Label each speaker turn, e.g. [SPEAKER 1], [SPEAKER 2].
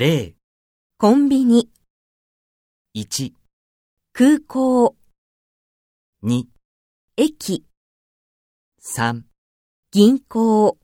[SPEAKER 1] 0、
[SPEAKER 2] コンビニ、
[SPEAKER 1] 1、
[SPEAKER 2] 空港、
[SPEAKER 1] 2、
[SPEAKER 2] 駅、
[SPEAKER 1] 3
[SPEAKER 2] 銀行。